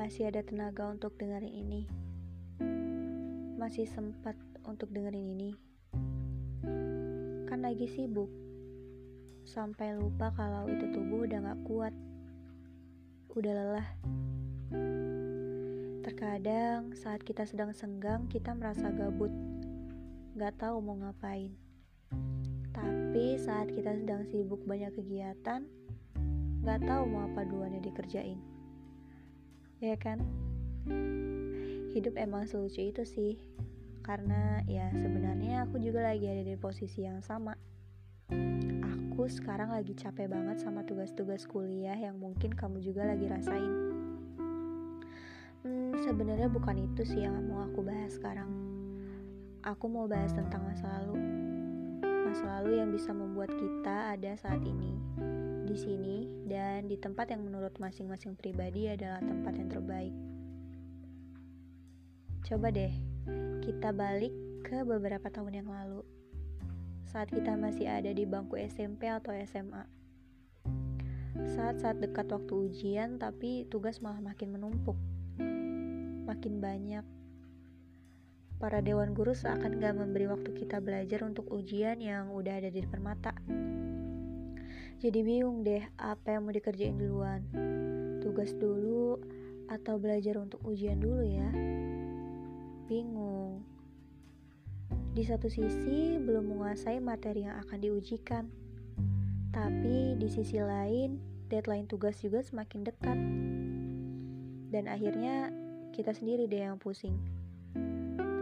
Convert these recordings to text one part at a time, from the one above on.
masih ada tenaga untuk dengerin ini. Masih sempat untuk dengerin ini. Kan lagi sibuk. Sampai lupa kalau itu tubuh udah gak kuat. Udah lelah. Terkadang saat kita sedang senggang, kita merasa gabut. Gak tahu mau ngapain. Tapi saat kita sedang sibuk banyak kegiatan, gak tahu mau apa duluan yang dikerjain ya kan? Hidup emang selucu itu sih. Karena ya sebenarnya aku juga lagi ada di posisi yang sama. Aku sekarang lagi capek banget sama tugas-tugas kuliah yang mungkin kamu juga lagi rasain. Hmm, sebenarnya bukan itu sih yang mau aku bahas sekarang. Aku mau bahas tentang masa lalu. Masa lalu yang bisa membuat kita ada saat ini di sini dan di tempat yang menurut masing-masing pribadi adalah tempat yang terbaik. Coba deh, kita balik ke beberapa tahun yang lalu. Saat kita masih ada di bangku SMP atau SMA. Saat-saat dekat waktu ujian, tapi tugas malah makin menumpuk. Makin banyak. Para dewan guru seakan gak memberi waktu kita belajar untuk ujian yang udah ada di depan mata. Jadi bingung deh apa yang mau dikerjain duluan. Tugas dulu atau belajar untuk ujian dulu ya. Bingung. Di satu sisi belum menguasai materi yang akan diujikan. Tapi di sisi lain deadline tugas juga semakin dekat. Dan akhirnya kita sendiri deh yang pusing.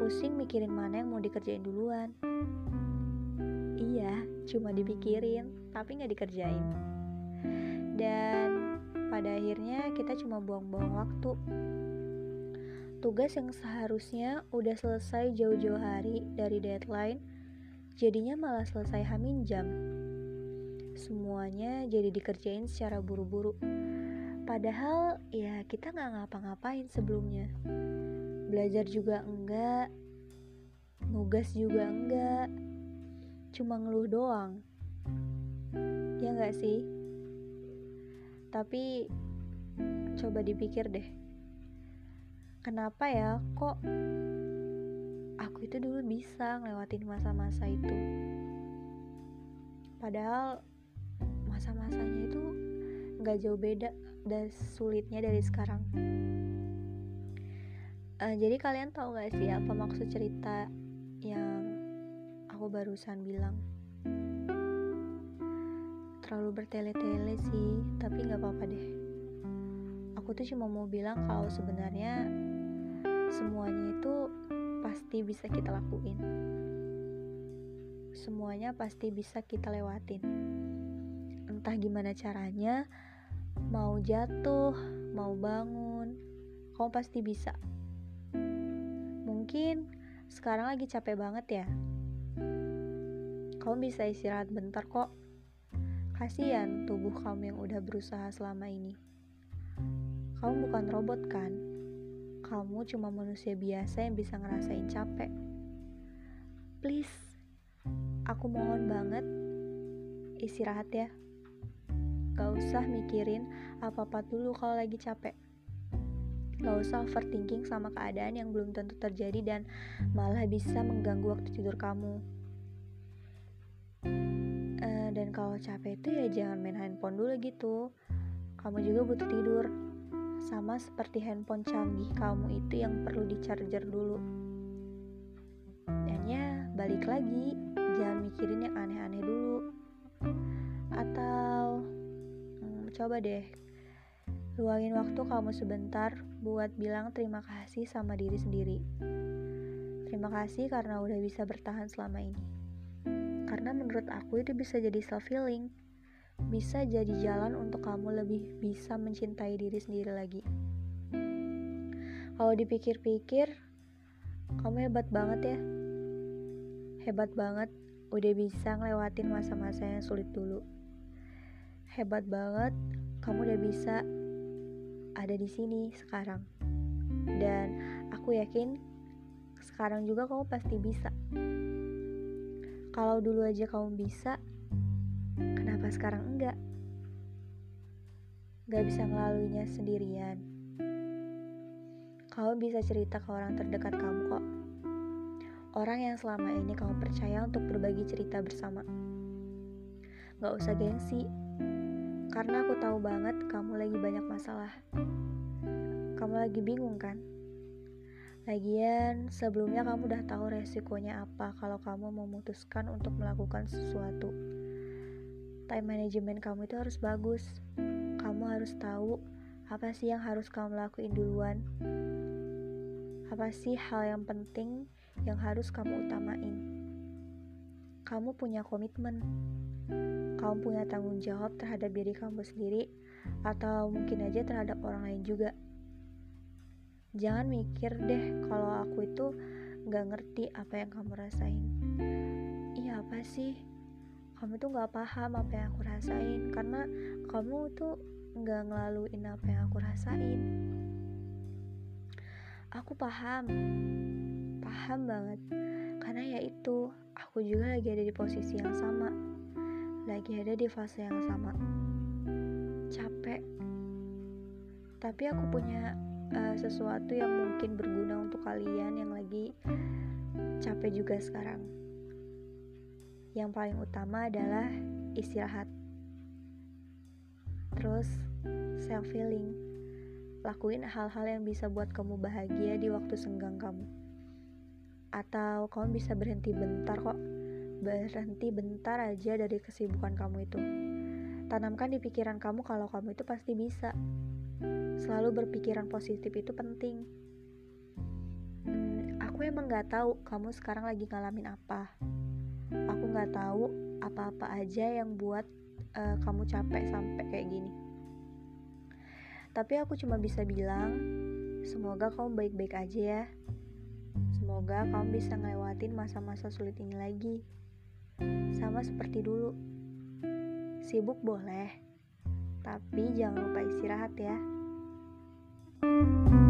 Pusing mikirin mana yang mau dikerjain duluan. Iya, cuma dipikirin, tapi nggak dikerjain. Dan pada akhirnya kita cuma buang-buang waktu. Tugas yang seharusnya udah selesai jauh-jauh hari dari deadline, jadinya malah selesai hamin jam. Semuanya jadi dikerjain secara buru-buru. Padahal ya kita nggak ngapa-ngapain sebelumnya. Belajar juga enggak, nugas juga enggak, cuma ngeluh doang. Ya nggak sih? Tapi coba dipikir deh. Kenapa ya kok aku itu dulu bisa ngelewatin masa-masa itu? Padahal masa-masanya itu nggak jauh beda dan sulitnya dari sekarang. Uh, jadi kalian tahu gak sih apa maksud cerita yang aku barusan bilang. Terlalu bertele-tele sih tapi nggak apa-apa deh. Aku tuh cuma mau bilang kalau sebenarnya semuanya itu pasti bisa kita lakuin. Semuanya pasti bisa kita lewatin. Entah gimana caranya mau jatuh mau bangun kamu pasti bisa. Mungkin sekarang lagi capek banget ya kamu bisa istirahat bentar kok. Kasihan tubuh kamu yang udah berusaha selama ini. Kamu bukan robot kan? Kamu cuma manusia biasa yang bisa ngerasain capek. Please, aku mohon banget istirahat ya. Gak usah mikirin apa-apa dulu kalau lagi capek. Gak usah overthinking sama keadaan yang belum tentu terjadi dan malah bisa mengganggu waktu tidur kamu dan kalau capek itu ya jangan main handphone dulu gitu. Kamu juga butuh tidur. Sama seperti handphone canggih kamu itu yang perlu di charger dulu. Dan ya balik lagi jangan mikirin yang aneh-aneh dulu. Atau hmm, coba deh luangin waktu kamu sebentar buat bilang terima kasih sama diri sendiri. Terima kasih karena udah bisa bertahan selama ini karena menurut aku itu bisa jadi self healing bisa jadi jalan untuk kamu lebih bisa mencintai diri sendiri lagi. Kalau dipikir-pikir kamu hebat banget ya. Hebat banget. Udah bisa ngelewatin masa-masa yang sulit dulu. Hebat banget. Kamu udah bisa ada di sini sekarang. Dan aku yakin sekarang juga kamu pasti bisa kalau dulu aja kamu bisa, kenapa sekarang enggak? Gak bisa ngelaluinya sendirian. Kamu bisa cerita ke orang terdekat kamu kok. Orang yang selama ini kamu percaya untuk berbagi cerita bersama. Gak usah gengsi, karena aku tahu banget kamu lagi banyak masalah. Kamu lagi bingung kan? Lagian, sebelumnya kamu udah tahu resikonya apa kalau kamu memutuskan untuk melakukan sesuatu. Time management kamu itu harus bagus. Kamu harus tahu apa sih yang harus kamu lakuin duluan. Apa sih hal yang penting yang harus kamu utamain. Kamu punya komitmen. Kamu punya tanggung jawab terhadap diri kamu sendiri atau mungkin aja terhadap orang lain juga jangan mikir deh kalau aku itu nggak ngerti apa yang kamu rasain. Iya apa sih? Kamu tuh nggak paham apa yang aku rasain karena kamu tuh nggak ngelaluin apa yang aku rasain. Aku paham. Paham banget. Karena ya itu aku juga lagi ada di posisi yang sama. Lagi ada di fase yang sama. Capek. Tapi aku punya uh, sesuatu yang mungkin berguna untuk kalian yang lagi capek juga sekarang. Yang paling utama adalah istirahat. Terus self healing. Lakuin hal-hal yang bisa buat kamu bahagia di waktu senggang kamu. Atau kamu bisa berhenti bentar kok. Berhenti bentar aja dari kesibukan kamu itu. Tanamkan di pikiran kamu kalau kamu itu pasti bisa selalu berpikiran positif itu penting. Hmm, aku emang gak tahu kamu sekarang lagi ngalamin apa. Aku gak tahu apa-apa aja yang buat uh, kamu capek sampai kayak gini. Tapi aku cuma bisa bilang, semoga kamu baik-baik aja ya. Semoga kamu bisa ngelewatin masa-masa sulit ini lagi. Sama seperti dulu. Sibuk boleh, tapi jangan lupa istirahat ya. thank you